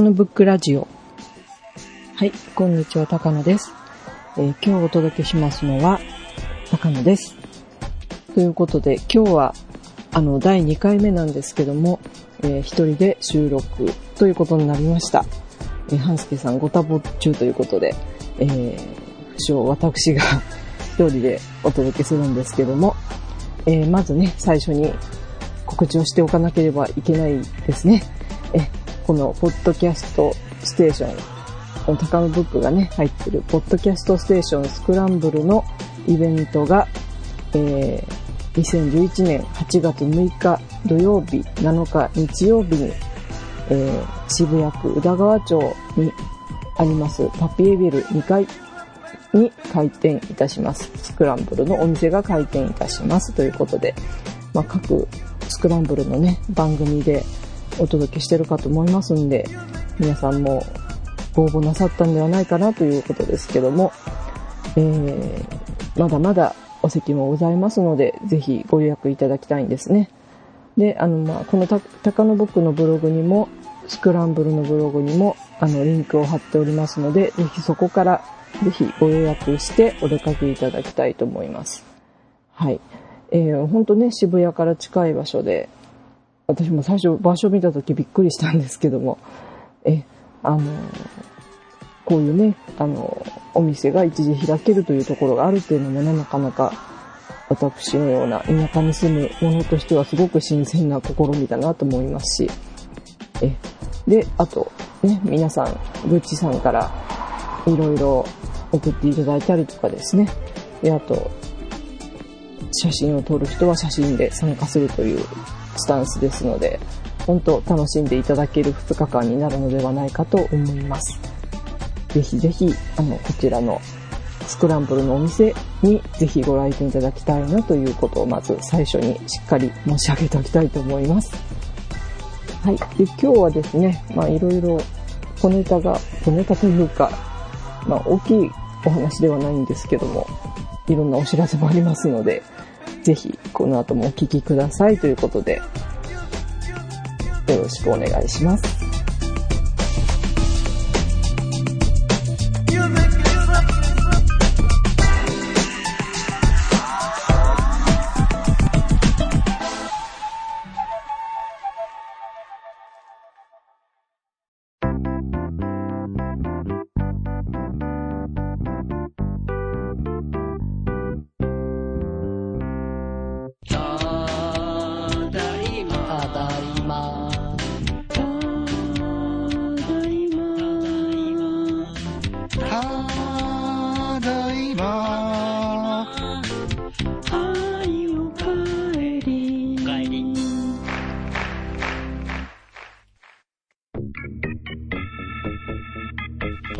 高野ブックラジオ。はい、こんにちは、高野です。えー、今日お届けしますのは、高野です。ということで、今日は、あの、第2回目なんですけども、えー、一人で収録ということになりました。えー、半助さんご多忙中ということで、えー、不詳私が 一人でお届けするんですけども、えー、まずね、最初に告知をしておかなければいけないですね。このポッドキャストステーション、この高野ブックがね、入ってるポッドキャストステーションスクランブルのイベントが、えー、2011年8月6日土曜日、7日日曜日に、えー、渋谷区宇田川町にありますパピエビル2階に開店いたします。スクランブルのお店が開店いたしますということで、まあ、各スクランブルのね、番組でお届けしてるかと思いますんで、皆さんもご応募なさったんではないかなということですけども、えー、まだまだお席もございますので、ぜひご予約いただきたいんですね。で、あの、まあ、このた高野僕のブログにも、スクランブルのブログにも、あの、リンクを貼っておりますので、ぜひそこから、ぜひご予約してお出かけいただきたいと思います。はい。えー、ほんとね、渋谷から近い場所で、私も最初場所見た時びっくりしたんですけども、え、あの、こういうね、あの、お店が一時開けるというところがあるっていうのもね、なかなか私のような田舎に住む者としてはすごく新鮮な試みだなと思いますし、え、で、あと、ね、皆さん、グッチさんからいろいろ送っていただいたりとかですね、で、あと、写真を撮る人は写真で参加するというスタンスですので、本当楽しんでいただける2日間になるのではないかと思います。ぜひぜひ、あの、こちらのスクランブルのお店にぜひご来店いただきたいなということをまず最初にしっかり申し上げておきたいと思います。はい。で、今日はですね、まあいろいろ小ネタが、小ネタというか、まあ大きいお話ではないんですけども、いろんなお知らせもありますので、ぜひこの後もお聴きくださいということで、よろしくお願いします。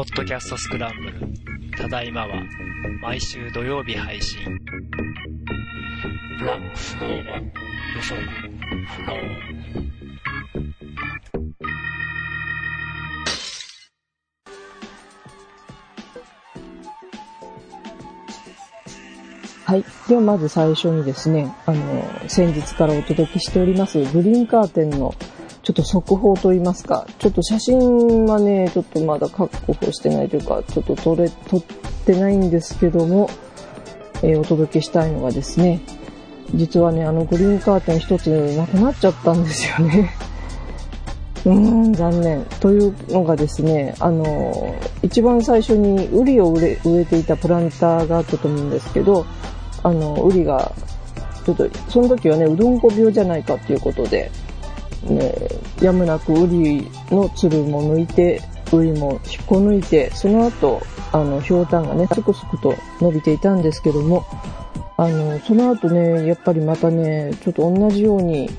ポッドキャストスクランブル。ただいまは、毎週土曜日配信。ブラックスノーマン、予測不能。はい。ではまず最初にですね、あの、先日からお届けしております、グリーンカーテンのちょっと速報と言いますか、ちょっと写真はね、ちょっとまだ確保してないというか、ちょっと撮れ、撮ってないんですけども、えー、お届けしたいのがですね、実はね、あのグリーンカーテン一つなくなっちゃったんですよね。うーん、残念。というのがですね、あの、一番最初にウリを植え植えていたプランターがあったと思うんですけど、あの、ウリが、ちょっと、その時はね、うどんこ病じゃないかっていうことで、ね、やむなくウリのつるも抜いて、ウリも引っこ抜いて、その後、あの、ひょうたんがね、すくすくと伸びていたんですけども、あの、その後ね、やっぱりまたね、ちょっと同じように、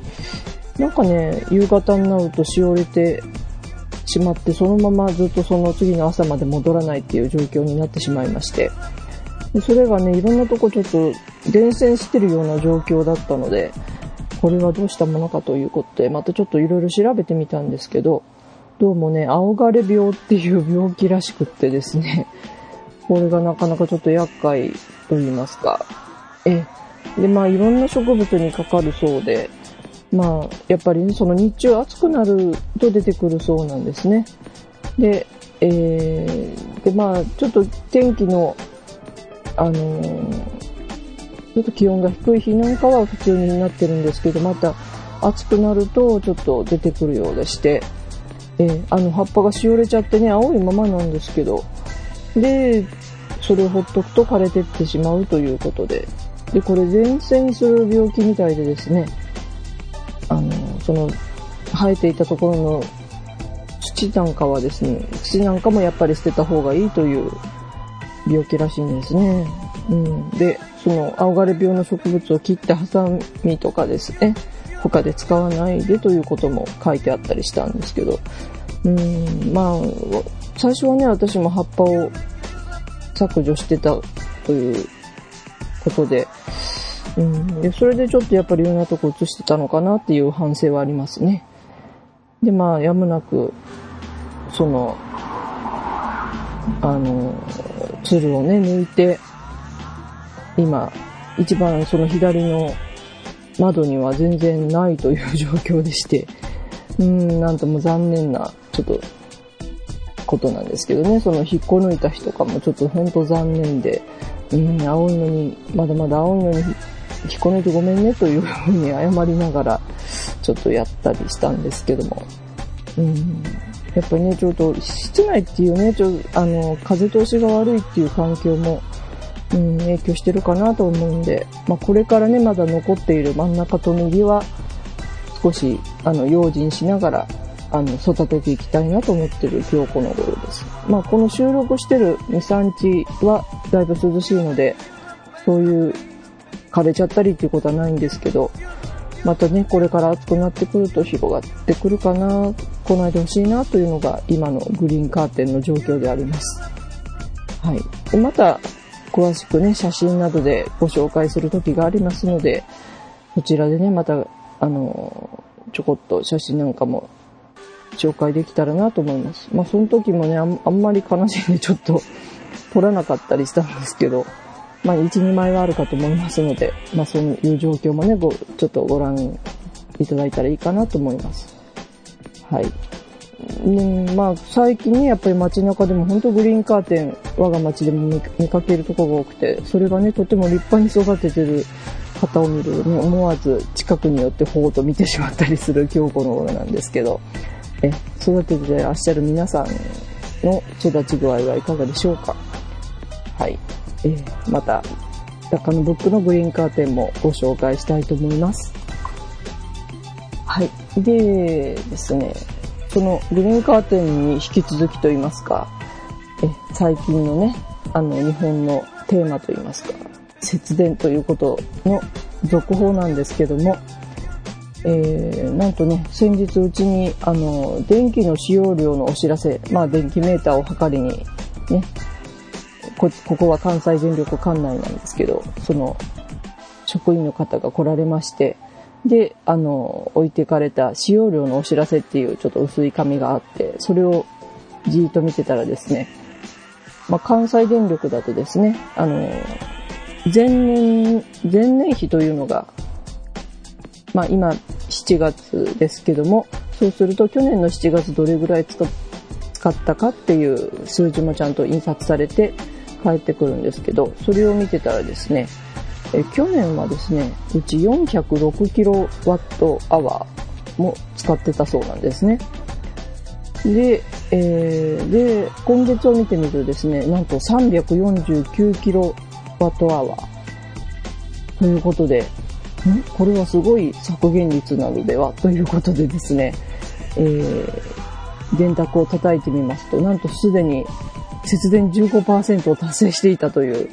なんかね、夕方になるとしおれてしまって、そのままずっとその次の朝まで戻らないっていう状況になってしまいまして、それがね、いろんなとこちょっと伝染してるような状況だったので、これはどうしたものかということで、またちょっといろいろ調べてみたんですけど、どうもね、青枯れ病っていう病気らしくってですね、これがなかなかちょっと厄介と言いますか。え、で、まあいろんな植物にかかるそうで、まあ、やっぱりね、その日中暑くなると出てくるそうなんですね。で、えー、で、まあ、ちょっと天気の、あのー、ちょっと気温が低い日なんかは普通になってるんですけど、また暑くなるとちょっと出てくるようでして、えー、あの葉っぱがしおれちゃってね、青いままなんですけど、で、それをほっとくと枯れてってしまうということで、で、これ伝染する病気みたいでですね、あの、その、生えていたところの土なんかはですね、土なんかもやっぱり捨てた方がいいという病気らしいんですね。うん。で、その、青枯れ病の植物を切ってハサミとかですね、他で使わないでということも書いてあったりしたんですけど、うーん、まあ、最初はね、私も葉っぱを削除してたということで、うん、でそれでちょっとやっぱりいろんなとこ移してたのかなっていう反省はありますね。で、まあ、やむなく、その、あの、鶴をね、抜いて、今、一番その左の窓には全然ないという 状況でして、うん、なんとも残念な、ちょっと、ことなんですけどね、その引っこ抜いた日とかもちょっとほんと残念で、うん、青いのに、まだまだ青いのに引っこ抜いてごめんねというふうに謝りながら、ちょっとやったりしたんですけども、うん、やっぱりね、ちょっと室内っていうね、ちょっとあの、風通しが悪いっていう環境も、うん、影響してるかなと思うんで、まあ、これからね、まだ残っている真ん中と右は、少し、あの、用心しながら、あの、育てていきたいなと思ってる今日この頃です。まあ、この収録してる2、3日は、だいぶ涼しいので、そういう枯れちゃったりっていうことはないんですけど、またね、これから暑くなってくると広がってくるかな、来ないでほしいなというのが今のグリーンカーテンの状況であります。はい。また、詳しくね、写真などでご紹介する時がありますので、こちらでね、また、あの、ちょこっと写真なんかも紹介できたらなと思います。まあ、その時もね、あんまり悲しいんでちょっと 撮らなかったりしたんですけど、まあ、1、2枚はあるかと思いますので、まあ、そういう状況もね、ご、ちょっとご覧いただいたらいいかなと思います。はい。うんまあ、最近ね、やっぱり街中でも本当グリーンカーテン、我が街でも見かけるとこが多くて、それがね、とても立派に育ててる方を見る、思わず近くに寄ってほーと見てしまったりする今日この頃なんですけど、え、育ててらっしゃる皆さんの育ち具合はいかがでしょうか？はい。え、また、中野ブックのグリーンカーテンもご紹介したいと思います。はい。でですね、そのグリーンカーテンに引き続きと言いますか、え最近のね、あの日本のテーマと言いますか、節電ということの続報なんですけども、えー、なんとね、先日うちに、あの、電気の使用量のお知らせ、まあ電気メーターを測りに、ね、こ、ここは関西電力管内なんですけど、その、職員の方が来られまして、で、あの、置いてかれた使用量のお知らせっていうちょっと薄い紙があって、それをじーっと見てたらですね、まあ、関西電力だとですね、あの、前年、前年比というのが、まあ、今7月ですけども、そうすると去年の7月どれぐらい使ったかっていう数字もちゃんと印刷されて返ってくるんですけど、それを見てたらですね、え去年はですね、うち 406kWh も使ってたそうなんですね。で、えー、で、今月を見てみるとですね、なんと 349kWh ということで、ん？これはすごい削減率なのでは？ということでですね、えー、電卓を叩いてみますと、なんとすでに節電15%を達成していたという、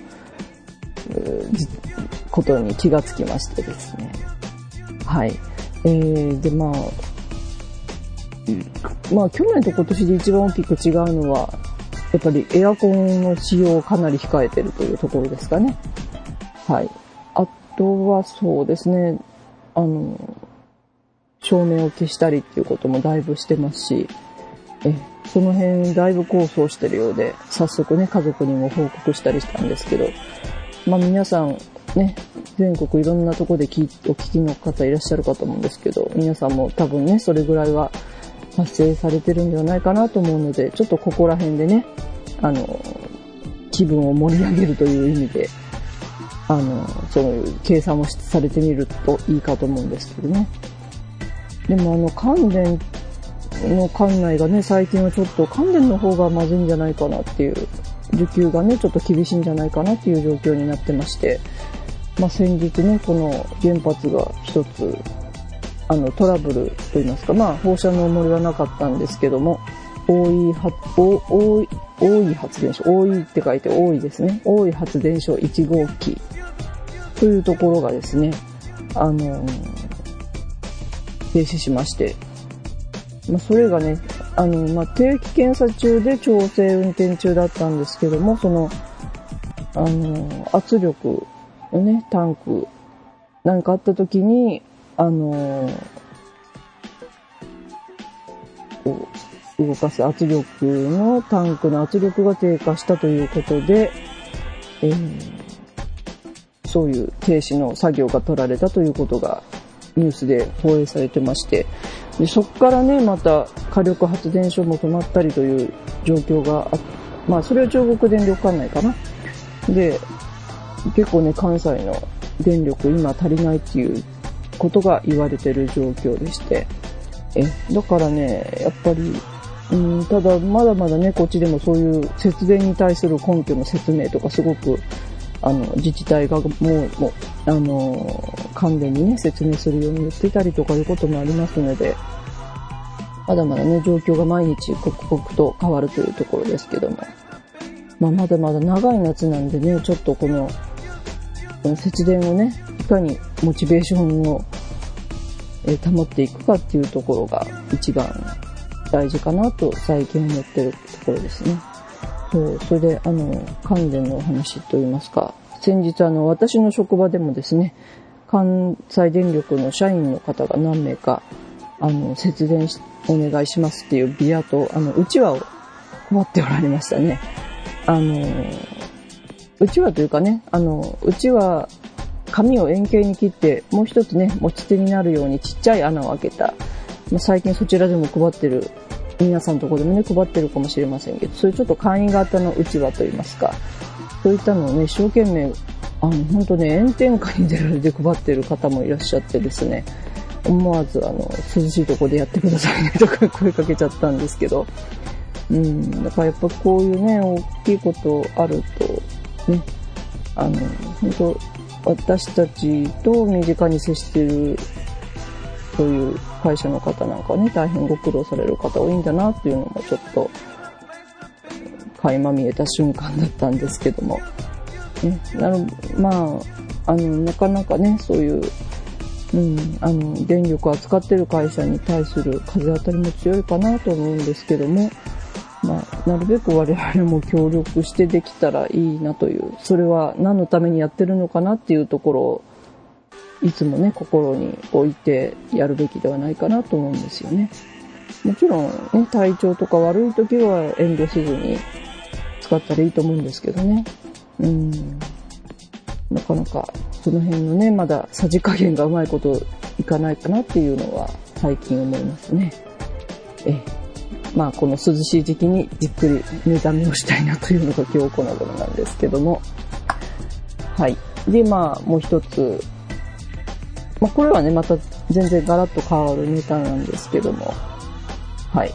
ことに気がつきましてですね。はい。えー、で、まあ、まあ去年と今年で一番大きく違うのは、やっぱりエアコンの使用をかなり控えてるというところですかね。はい。あとはそうですね、あの、照明を消したりっていうこともだいぶしてますし、え、その辺だいぶ構想してるようで、早速ね、家族にも報告したりしたんですけど、まあ皆さん、ね、全国いろんなとこでお聞きの方いらっしゃるかと思うんですけど、皆さんも多分ね、それぐらいは達成されてるんではないかなと思うので、ちょっとここら辺でね、あの、気分を盛り上げるという意味で、あの、そういう計算をされてみるといいかと思うんですけどね。でもあの、関連の管内がね、最近はちょっと関連の方がまずいんじゃないかなっていう、需給がね、ちょっと厳しいんじゃないかなっていう状況になってまして、まあ、先日ね、この原発が一つ、あの、トラブルといいますか、まあ、放射能漏れはなかったんですけども、大井発、大井、大井発電所、大井って書いて大井ですね。大井発電所1号機というところがですね、あの、停止しまして、まあ、それがね、あの、まあ、定期検査中で調整運転中だったんですけども、その、あの、圧力ね、タンクなんかあった時に、あの動かす圧力のタンクの圧力が低下したということで、えー、そういう停止の作業が取られたということがニュースで放映されてまして、でそこからね、また火力発電所も止まったりという状況があまあそれは中国電力管内かな。で、結構ね、関西の電力今足りないっていうことが言われてる状況でして、え、だからね、やっぱり、うん、ただまだまだね、こっちでもそういう節電に対する根拠の説明とかすごく、あの、自治体がもう、もう、あの、関連にね、説明するように言ってたりとかいうこともありますので、まだまだね、状況が毎日刻々と変わるというところですけども、まあ、まだまだ長い夏なんでね、ちょっとこの、の節電をね、いかにモチベーションを、え保っていくかっていうところが一番大事かなと最近思ってるところですね。そう、それで、あの、関連のお話といいますか、先日あの、私の職場でもですね、関西電力の社員の方が何名か、あの、節電お願いしますっていうビアと、あの、うちわを配っておられましたね。あの、うちわというかね、あの、うちわ、紙を円形に切って、もう一つね、持ち手になるようにちっちゃい穴を開けた、まあ、最近そちらでも配ってる、皆さんのところでもね、配ってるかもしれませんけど、そういうちょっと簡易型のうちわといいますか、そういったのをね、一生懸命、あの、本当ね、炎天下に出られて配ってる方もいらっしゃってですね、思わず、あの、涼しいとこでやってくださいねとか 声かけちゃったんですけど、うん、だからやっぱこういうね、大きいことあると、ね、あの、本当私たちと身近に接してる、そういう会社の方なんかね、大変ご苦労される方多いんだなっていうのもちょっと、垣間見えた瞬間だったんですけども、ね、なる、まあ、あの、なかなかね、そういう、うん、あの、電力を扱ってる会社に対する風当たりも強いかなと思うんですけども、まあ、なるべく我々も協力してできたらいいなという、それは何のためにやってるのかなっていうところを、いつもね、心に置いてやるべきではないかなと思うんですよね。もちろんね、体調とか悪い時は遠慮せずに使ったらいいと思うんですけどね。うん。なかなか、その辺のね、まださじ加減がうまいこといかないかなっていうのは最近思いますね。えまあ、この涼しい時期にじっくり目覚めをしたいなというのが今日この頃なんですけども。はい。で、まあ、もう一つ。まあ、これはね、また全然ガラッと変わるネタなんですけども。はい。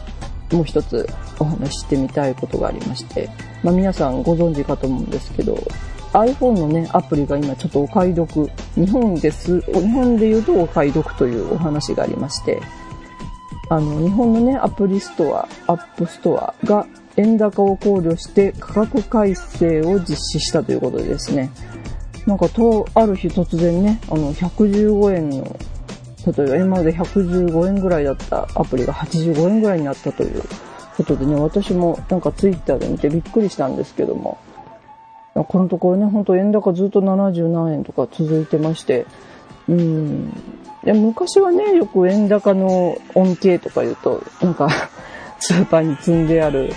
もう一つお話ししてみたいことがありまして。まあ、皆さんご存知かと思うんですけど、iPhone のね、アプリが今ちょっとお買い得。日本です、日本で言うとお買い得というお話がありまして。あの、日本のね、アプリストア、 App Store が円高を考慮して価格改正を実施したということでですね、なんかと、ある日突然ね、あの、115円の、例えば今まで115円ぐらいだったアプリが85円ぐらいになったということでね、私もなんかツイッターで見てびっくりしたんですけども、このところね、ほんと円高ずっと70何円とか続いてまして、うん、で昔はね、よく円高の恩恵とか言うと、なんか スーパーに積んである、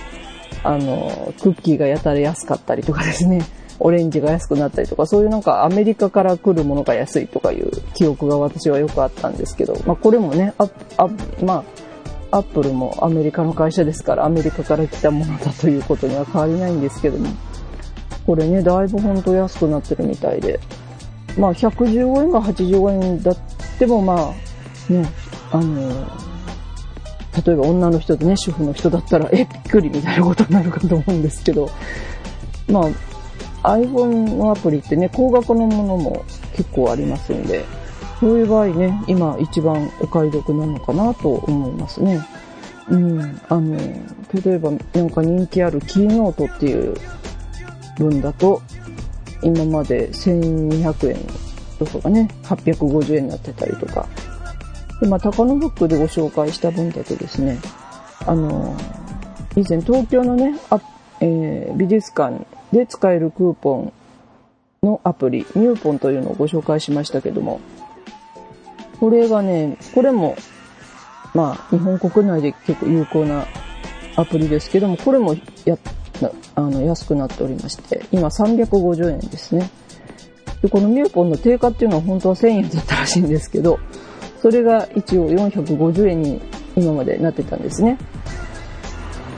あの、クッキーがやたら安かったりとかですね。オレンジが安くなったりとか、そういうなんかアメリカから来るものが安いとかいう記憶が私はよくあったんですけど、まあこれもね、あ、あ、まあ、アップルもアメリカの会社ですから、アメリカから来たものだということには変わりないんですけども、これね、だいぶほんと安くなってるみたいで、まあ115円が85円だってもまあ、ね、あの、例えば女の人でね、主婦の人だったら、え、びっくりみたいなことになるかと思うんですけど、まあ、iPhone のアプリってね、高額のものも結構ありますんで、そういう場合ね、今一番お買い得なのかなと思いますね。うん、あの、例えばなんか人気あるキーノートっていう分だと、今まで1200円とかね、850円になってたりとか。で、まあ、高野ブックでご紹介した分だとですね、あの、以前東京のね、あえー、美術館で使えるクーポンのアプリ、ニューポンというのをご紹介しましたけども、これがね、これも、まあ、日本国内で結構有効なアプリですけども、これもや、あの、安くなっておりまして、今350円ですね。で、このミューポンの定価っていうのは本当は1000円だったらしいんですけど、それが一応450円に今までなってたんですね。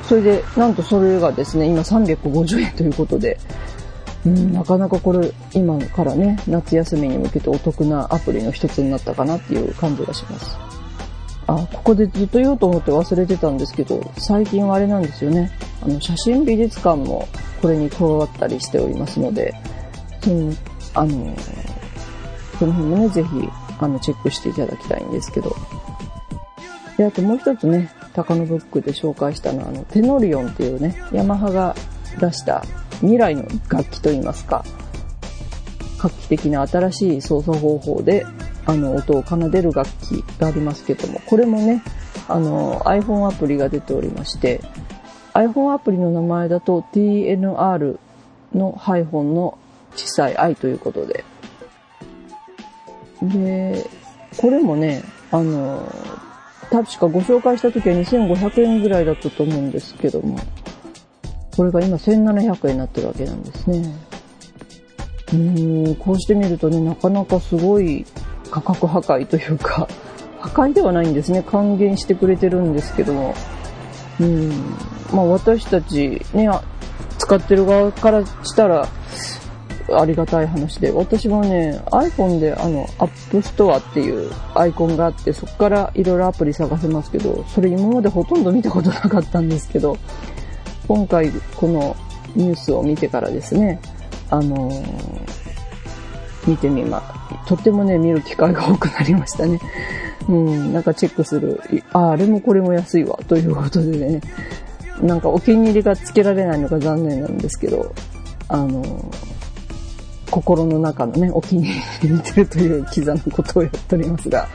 それで、なんとそれがですね、今350円ということで、うん、なかなかこれ、今からね、夏休みに向けてお得なアプリの一つになったかなっていう感じがします。あ、ここでずっと言おうと思って忘れてたんですけど、最近はあれなんですよね。あの、写真美術館もこれに加わったりしておりますので、その、あの、その辺もね、ぜひ、あの、チェックしていただきたいんですけど。で、あともう一つね、高野ブックで紹介したのは、あの、テノリオンっていうね、ヤマハが出した未来の楽器といいますか、画期的な新しい操作方法で、あの、音を奏でる楽器がありますけども、これもね、あの、iPhone アプリが出ておりまして、iPhone アプリの名前だと TNR のハイフォンの小さい i ということで。で、これもね、あの、確かご紹介した時は2500円ぐらいだったと思うんですけども、これが今1700円になってるわけなんですね。うーん、こうしてみるとね、なかなかすごい価格破壊というか、破壊ではないんですね。還元してくれてるんですけども、うん、まあ私たちね、使ってる側からしたら、ありがたい話で、私もね、iPhone であの、App Store っていうアイコンがあって、そこからいろいろアプリ探せますけど、それ今までほとんど見たことなかったんですけど、今回このニュースを見てからですね、あのー、見てみま、とってもね、見る機会が多くなりましたね。うん、なんかチェックする、あ、あれもこれも安いわ、ということでね、なんかお気に入りがつけられないのが残念なんですけど、あのー心の中のね、お気に入りに似てるという刻むことをやっておりますが、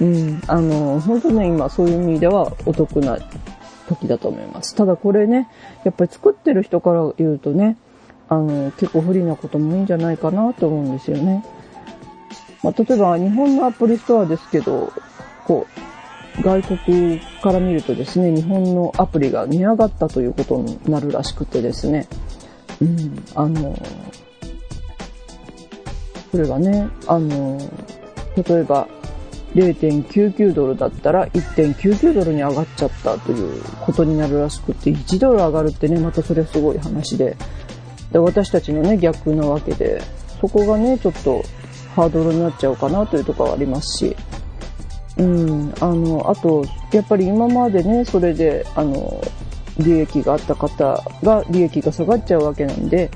うん、あの、本当ね、今そういう意味ではお得な時だと思います。ただこれね、やっぱり作ってる人から言うとね、あの、結構不利なこともいいんじゃないかなと思うんですよね。まあ、例えば日本のアプリストアですけど、こう、外国から見るとですね、日本のアプリが値上がったということになるらしくてですね、うん、あの、それがね、あの、例えば0.99ドルだったら1.99ドルに上がっちゃったということになるらしくて、1ドル上がるってね、またそれはすごい話で、で私たちのね、逆なわけで、そこがね、ちょっとハードルになっちゃうかなというところはありますし、うん、あの、あと、やっぱり今までね、それで、あの、利益があった方が利益が下がっちゃうわけなんで、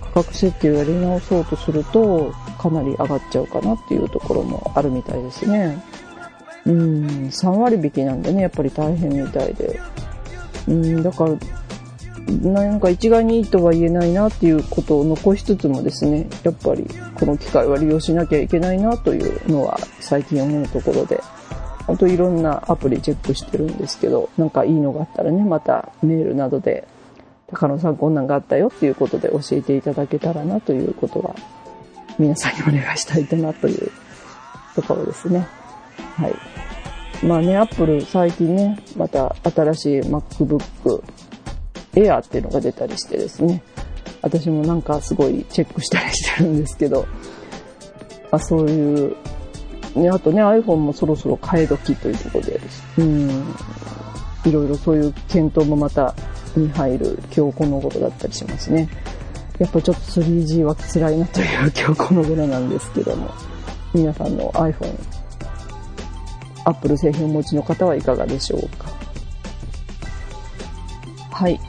価格設定をやり直そうとすると、かなり上がっちゃうかなっていうところもあるみたいですね。うん、3割引きなんでね、やっぱり大変みたいで。うん、だから、なんか一概にいいとは言えないなっていうことを残しつつもですね、やっぱりこの機会は利用しなきゃいけないなというのは最近思うところで、本当いろんなアプリチェックしてるんですけど、なんかいいのがあったらね、またメールなどで、高野さんこんなんがあったよっていうことで教えていただけたらなということは皆さんにお願いしたいなというところですね。はい。まあね、アップル最近ね、また新しい MacBook Air っていうのが出たりしてですね。私もなんかすごいチェックしたりしてるんですけど、あそういう、ね、あとね、iPhone もそろそろ替え時というところで、うん、いろいろそういう検討もまたに入る今日この頃だったりしますね。やっぱちょっと 3G は辛いなという今日この頃なんですけども、皆さんの iPhone、Apple 製品をお持ちの方はいかがでしょうか。はい。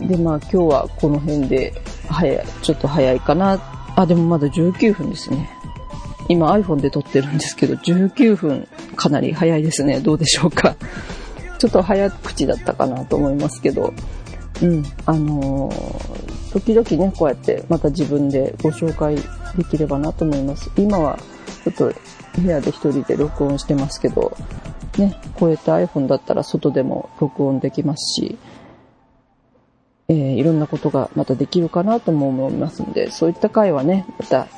で、まあ今日はこの辺で、早い、ちょっと早いかな。あ、でもまだ19分ですね。今 iPhone で撮ってるんですけど、19分かなり早いですね。どうでしょうか。ちょっと早口だったかなと思いますけど、うん、あのー、時々ね、こうやってまた自分でご紹介できればなと思います。今はちょっと部屋で一人で録音してますけど、ね、こうやって iPhone だったら外でも録音できますし、えー、いろんなことがまたできるかなとも思いますので、そういった回はね、また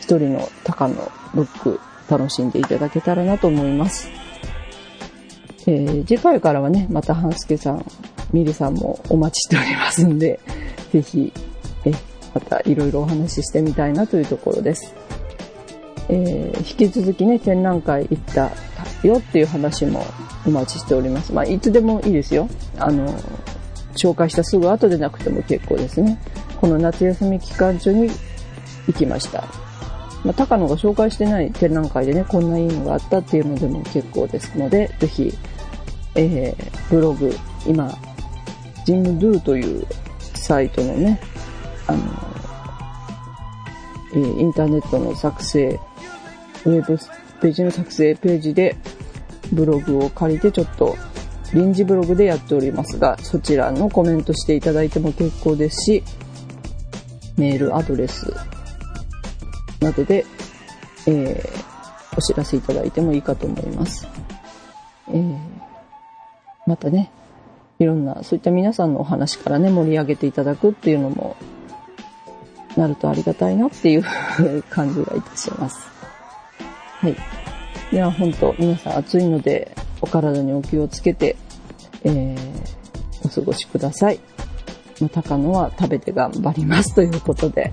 一人の高のロック楽しんでいただけたらなと思います。えー、次回からはね、また半助さん、ミリさんもお待ちしておりますんで、ぜひ、え、またいろいろお話ししてみたいなというところです。えー、引き続きね、展覧会行ったよっていう話もお待ちしております。まあ、いつでもいいですよ。あの、紹介したすぐ後でなくても結構ですね。この夏休み期間中に行きました。まあ、高野が紹介してない展覧会でね、こんないいのがあったっていうのでも結構ですので、ぜひ、えー、ブログ、今、ジムドゥというサイトのね、あの、インターネットの作成、ウェブページの作成ページでブログを借りてちょっと臨時ブログでやっておりますが、そちらのコメントしていただいても結構ですし、メールアドレスなどで、えー、お知らせいただいてもいいかと思います。えー、またね、いろんな、そういった皆さんのお話からね、盛り上げていただくっていうのも、なるとありがたいなっていう 感じがいたします。はい。では本当、皆さん暑いので、お体にお気をつけて、えー、お過ごしください。まあ、高野は食べて頑張ります ということで、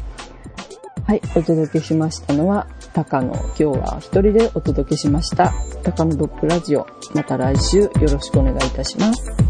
はい、お届けしましたのは、高野。今日は一人でお届けしました。高野ドッグラジオ。また来週よろしくお願いいたします。